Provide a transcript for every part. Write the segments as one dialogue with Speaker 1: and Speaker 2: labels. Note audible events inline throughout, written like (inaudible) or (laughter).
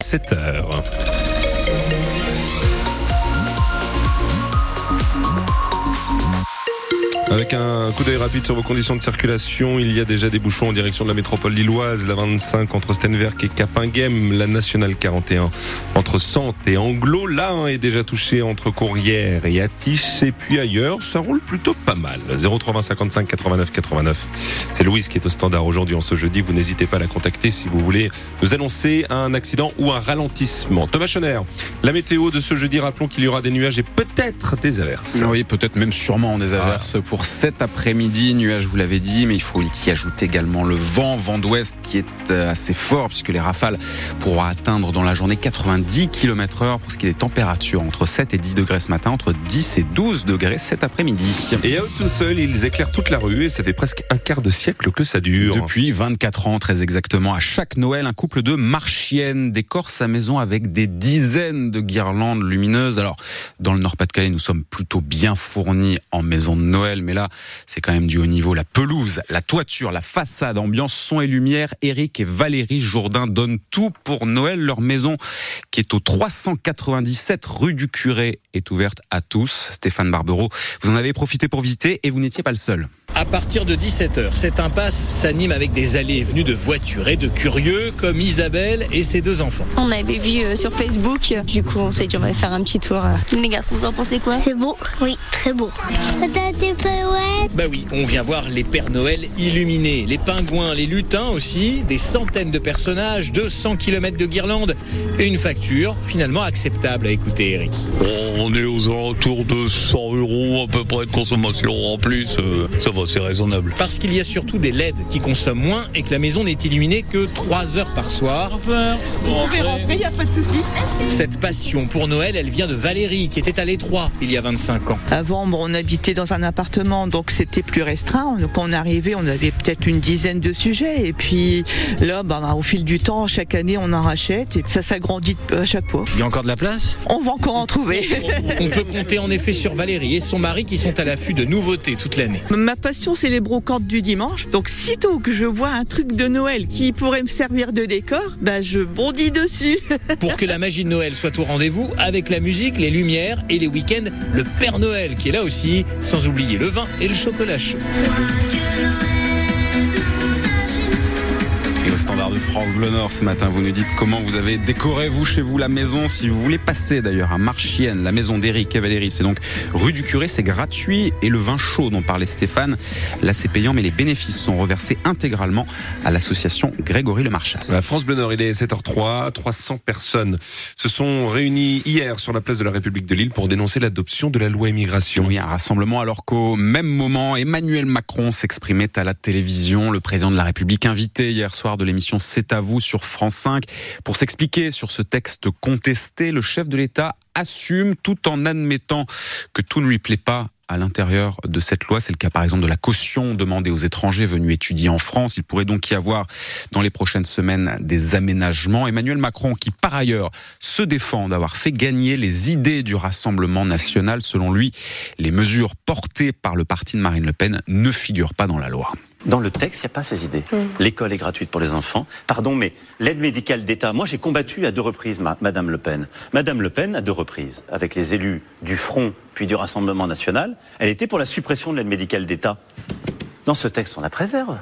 Speaker 1: 7 heures. Avec un coup d'œil rapide sur vos conditions de circulation, il y a déjà des bouchons en direction de la métropole lilloise, la 25 entre Stenwerk et Capinghem, la nationale 41 entre Sante et Anglo, la 1 est déjà touchée entre Courrières et Attiche, et puis ailleurs, ça roule plutôt pas mal. 03 55 89 89. C'est Louise qui est au standard aujourd'hui en ce jeudi. Vous n'hésitez pas à la contacter si vous voulez nous annoncer un accident ou un ralentissement. Thomas Schoner, la météo de ce jeudi, rappelons qu'il y aura des nuages et peut-être des averses.
Speaker 2: Oui, peut-être même sûrement des averses pour cet après-midi. Nuages, vous l'avez dit, mais il faut y ajouter également le vent, vent d'ouest qui est euh, assez fort puisque les rafales pourront atteindre dans la journée 90 km heure pour ce qui est des températures entre 7 et 10 degrés ce matin, entre 10 et 12 degrés cet après-midi.
Speaker 1: Et à eux tout seuls, ils éclairent toute la rue et ça fait presque un quart de siècle que ça dure.
Speaker 2: Depuis 24 ans, très exactement, à chaque Noël, un couple de marchiennes décore sa maison avec des dizaines de guirlandes lumineuses. Alors, dans le Nord-Pas-de-Calais, nous sommes plutôt bien fournis en maison de Noël, mais là, c'est quand même du haut niveau. La pelouse, la toiture, la façade, ambiance, son et lumière. Eric et Valérie Jourdain donnent tout pour Noël. Leur maison, qui est au 397 rue du Curé, est ouverte à tous. Stéphane Barbero, vous en avez profité pour visiter et vous n'étiez pas le seul.
Speaker 3: À partir de 17h, cette impasse s'anime avec des allées et venues de voitures et de curieux comme Isabelle et ses deux enfants.
Speaker 4: On avait vu euh, sur Facebook, du coup on s'est dit on va faire un petit tour. Les garçons, vous en pensez quoi?
Speaker 5: C'est beau, oui, très beau. T'as des ouais.
Speaker 3: Bah oui, on vient voir les Pères Noël illuminés, les pingouins, les lutins aussi, des centaines de personnages, 200 km de guirlandes et une facture finalement acceptable à écouter Eric.
Speaker 6: On est aux alentours de 100 euros à peu près de consommation en plus, euh, ça va, c'est raisonnable.
Speaker 3: Parce qu'il y a surtout des LED qui consomment moins et que la maison n'est illuminée que 3 heures par soir.
Speaker 7: Vous pouvez rentrer, il n'y a pas de souci.
Speaker 3: Cette passion pour Noël, elle vient de Valérie qui était à l'étroit il y a 25 ans.
Speaker 8: Avant, bon, on habitait dans un appartement, donc c'était plus restreint. Quand on arrivait, on avait peut-être une dizaine de sujets. Et puis là, bah, au fil du temps, chaque année, on en rachète et ça s'agrandit à chaque fois.
Speaker 3: Il y a encore de la place?
Speaker 8: On va encore en trouver.
Speaker 3: On peut compter en effet sur Valérie et son mari qui sont à l'affût de nouveautés toute l'année.
Speaker 8: Ma passion, c'est les du dimanche. Donc, sitôt que je vois un truc de Noël qui pourrait me servir de décor, bah, je bondis dessus. (laughs)
Speaker 3: Pour que la magie de Noël soit au rendez-vous, avec la musique, les lumières et les week-ends, le Père Noël qui est là aussi, sans oublier le vin et le chocolat chaud.
Speaker 2: France Bleu Nord ce matin, vous nous dites comment vous avez décoré vous chez vous la maison. Si vous voulez passer d'ailleurs à Marchienne, la maison d'Éric et Valérie, c'est donc rue du Curé, c'est gratuit. Et le vin chaud dont parlait Stéphane, là c'est payant, mais les bénéfices sont reversés intégralement à l'association Grégory Le Marchal.
Speaker 1: À France Bleu Nord, il est 7h03. 300 personnes se sont réunies hier sur la place de la République de Lille pour dénoncer l'adoption de la loi immigration.
Speaker 2: Oui, un rassemblement alors qu'au même moment, Emmanuel Macron s'exprimait à la télévision. Le président de la République invité hier soir de l'émission C'est à vous sur France 5 pour s'expliquer sur ce texte contesté. Le chef de l'État assume tout en admettant que tout ne lui plaît pas à l'intérieur de cette loi. C'est le cas par exemple de la caution demandée aux étrangers venus étudier en France. Il pourrait donc y avoir dans les prochaines semaines des aménagements. Emmanuel Macron qui par ailleurs se défend d'avoir fait gagner les idées du Rassemblement national. Selon lui, les mesures portées par le parti de Marine Le Pen ne figurent pas dans la loi.
Speaker 9: Dans le texte, il n'y a pas ces idées. L'école est gratuite pour les enfants. Pardon, mais l'aide médicale d'État, moi j'ai combattu à deux reprises ma, Madame Le Pen. Madame Le Pen, à deux reprises, avec les élus du Front puis du Rassemblement national, elle était pour la suppression de l'aide médicale d'État. Dans ce texte, on la préserve.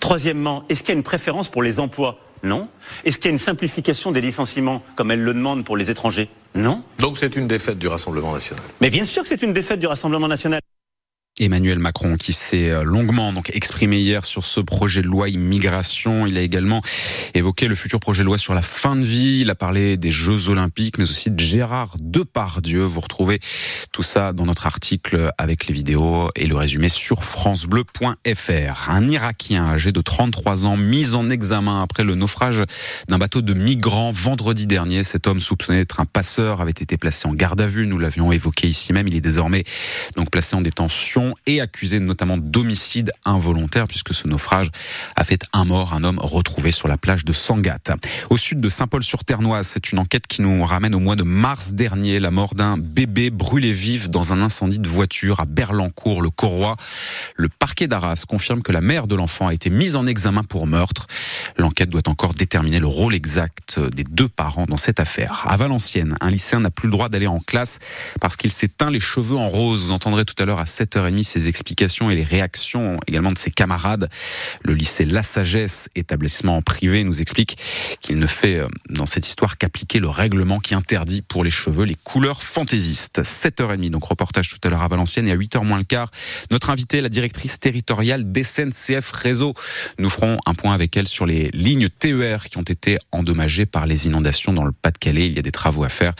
Speaker 9: Troisièmement, est-ce qu'il y a une préférence pour les emplois? Non. Est-ce qu'il y a une simplification des licenciements, comme elle le demande pour les étrangers? Non.
Speaker 10: Donc c'est une défaite du Rassemblement national.
Speaker 9: Mais bien sûr que c'est une défaite du Rassemblement national.
Speaker 2: Emmanuel Macron qui s'est longuement donc exprimé hier sur ce projet de loi immigration. Il a également évoqué le futur projet de loi sur la fin de vie. Il a parlé des Jeux Olympiques, mais aussi de Gérard Depardieu. Vous retrouvez tout ça dans notre article avec les vidéos et le résumé sur francebleu.fr. Un Irakien âgé de 33 ans mis en examen après le naufrage d'un bateau de migrants vendredi dernier. Cet homme soupçonné d'être un passeur avait été placé en garde à vue. Nous l'avions évoqué ici même. Il est désormais donc placé en détention et accusée notamment d'homicide involontaire puisque ce naufrage a fait un mort, un homme retrouvé sur la plage de Sangat. Au sud de Saint-Paul-sur-Ternoise, c'est une enquête qui nous ramène au mois de mars dernier, la mort d'un bébé brûlé vif dans un incendie de voiture à Berlancourt, le Corroy. Le parquet d'Arras confirme que la mère de l'enfant a été mise en examen pour meurtre. L'enquête doit encore déterminer le rôle exact des deux parents dans cette affaire. À Valenciennes, un lycéen n'a plus le droit d'aller en classe parce qu'il s'est teint les cheveux en rose. Vous entendrez tout à l'heure à 7h30 ses explications et les réactions également de ses camarades. Le lycée La Sagesse, établissement privé, nous explique qu'il ne fait euh, dans cette histoire qu'appliquer le règlement qui interdit pour les cheveux les couleurs fantaisistes. 7h30, donc reportage tout à l'heure à Valenciennes et à 8h moins le quart. Notre invité, la directrice territoriale d'SNCF Réseau. Nous ferons un point avec elle sur les lignes TER qui ont été endommagées par les inondations dans le Pas-de-Calais. Il y a des travaux à faire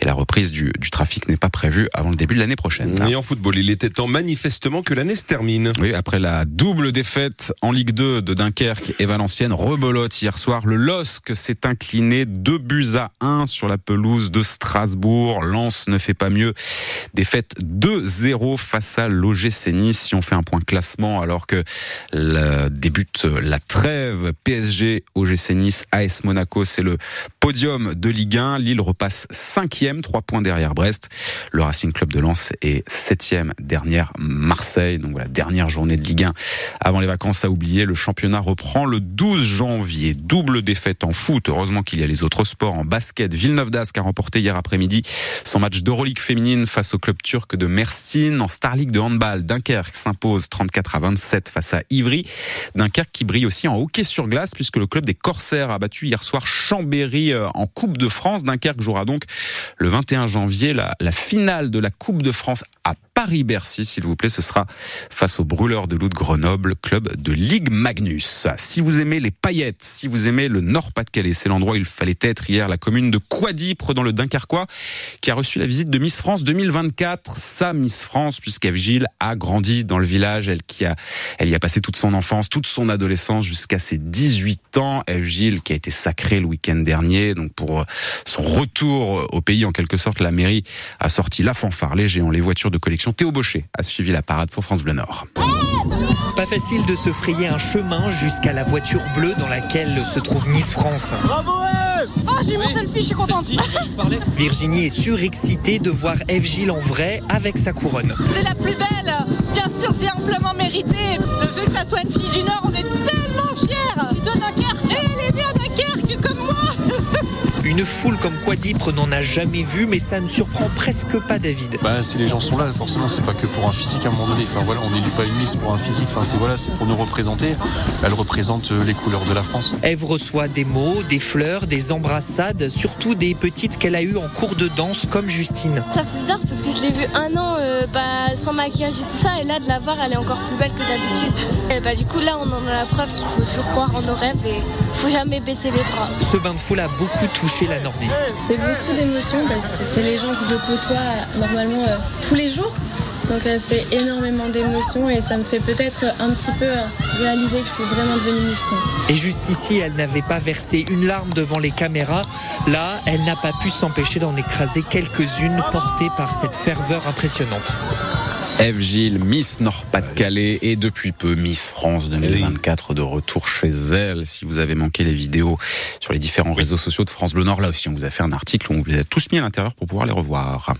Speaker 2: et la reprise du, du trafic n'est pas prévue avant le début de l'année prochaine.
Speaker 1: Et en football, il était temps manifestement que l'année se termine.
Speaker 2: Oui, après la double défaite en Ligue 2 de Dunkerque et Valenciennes, rebelote hier soir. Le LOSC s'est incliné 2 buts à 1 sur la pelouse de Strasbourg. Lens ne fait pas mieux. Défaite 2-0 face à l'OGC Nice. Si on fait un point classement alors que débute la trêve PSG, OGC Nice, AS Monaco, c'est le podium de Ligue 1. Lille repasse cinquième, trois points derrière Brest. Le Racing Club de Lens est septième, dernière Marseille. Donc voilà, dernière journée de Ligue 1 avant les vacances à oublier. Le championnat reprend le 12 janvier. Double défaite en foot. Heureusement qu'il y a les autres sports. En basket, Villeneuve d'Ascq a remporté hier après-midi son match d'Euroleague féminine face au club turc de Mersin. En Star League de handball, Dunkerque s'impose 34 à 27 face à Ivry. Dunkerque qui brille aussi en hockey sur glace puisque le club des Corsaires a battu hier soir Chambéry euh, en Coupe de France. Dunkerque jouera donc le 21 janvier la, la finale de la Coupe de France à Paris-Bercy, s'il vous plaît. Ce sera face au brûleur de loup de Grenoble, club de Ligue Magnus. Si vous aimez les paillettes, si vous aimez le Nord-Pas-de-Calais, c'est l'endroit où il fallait être hier, la commune de Quadipre dans le Dunkerquois, qui a reçu la visite de Miss France 2024. Sa Miss France, puisqu'Eve Gilles a grandi dans le village, elle qui a, elle y a passé toute son enfance, toute son adolescence jusqu'à ses 18 ans. Eve Gilles qui a été sacrée le week-end dernier, donc pour son retour au pays en quelque sorte, la mairie a sorti la fanfare, les géants, les voitures de collection Théo Baucher a suivi la parade pour France Bleu Nord.
Speaker 11: Pas facile de se frayer un chemin jusqu'à la voiture bleue dans laquelle se trouve Miss France.
Speaker 7: Bravo Oh, j'ai mon selfie, je suis contente. (laughs)
Speaker 11: Virginie est surexcitée de voir Eve Gilles en vrai avec sa couronne.
Speaker 7: C'est la plus belle Bien sûr, c'est amplement mérité. Le fait que ça soit une fille du Nord,
Speaker 11: Une foule comme Quadipre n'en a jamais vu, mais ça ne surprend presque pas David.
Speaker 12: Bah, si les gens sont là, forcément, c'est pas que pour un physique à un moment donné. Enfin voilà, on n'élit pas une miss pour un physique. Enfin c'est voilà, c'est pour nous représenter. Elle représente les couleurs de la France.
Speaker 11: Eve reçoit des mots, des fleurs, des embrassades, surtout des petites qu'elle a eues en cours de danse, comme Justine.
Speaker 13: Ça fait bizarre parce que je l'ai vue un an euh, bah, sans maquillage et tout ça, et là de la voir, elle est encore plus belle que d'habitude. Et bah, du coup là, on en a la preuve qu'il faut toujours croire en nos rêves et il faut jamais baisser les bras.
Speaker 11: Ce bain de foule a beaucoup touché la nordiste.
Speaker 14: C'est beaucoup d'émotions parce que c'est les gens que je côtoie euh, normalement euh, tous les jours. Donc euh, c'est énormément d'émotions et ça me fait peut-être un petit peu réaliser que je suis vraiment devenue Miss France.
Speaker 11: Et jusqu'ici, elle n'avait pas versé une larme devant les caméras. Là, elle n'a pas pu s'empêcher d'en écraser quelques-unes portées par cette ferveur impressionnante.
Speaker 2: Eve Gilles, Miss Nord-Pas-de-Calais et depuis peu Miss France 2024 de retour chez elle. Si vous avez manqué les vidéos sur les différents réseaux sociaux de France Bleu Nord, là aussi on vous a fait un article où on vous les a tous mis à l'intérieur pour pouvoir les revoir.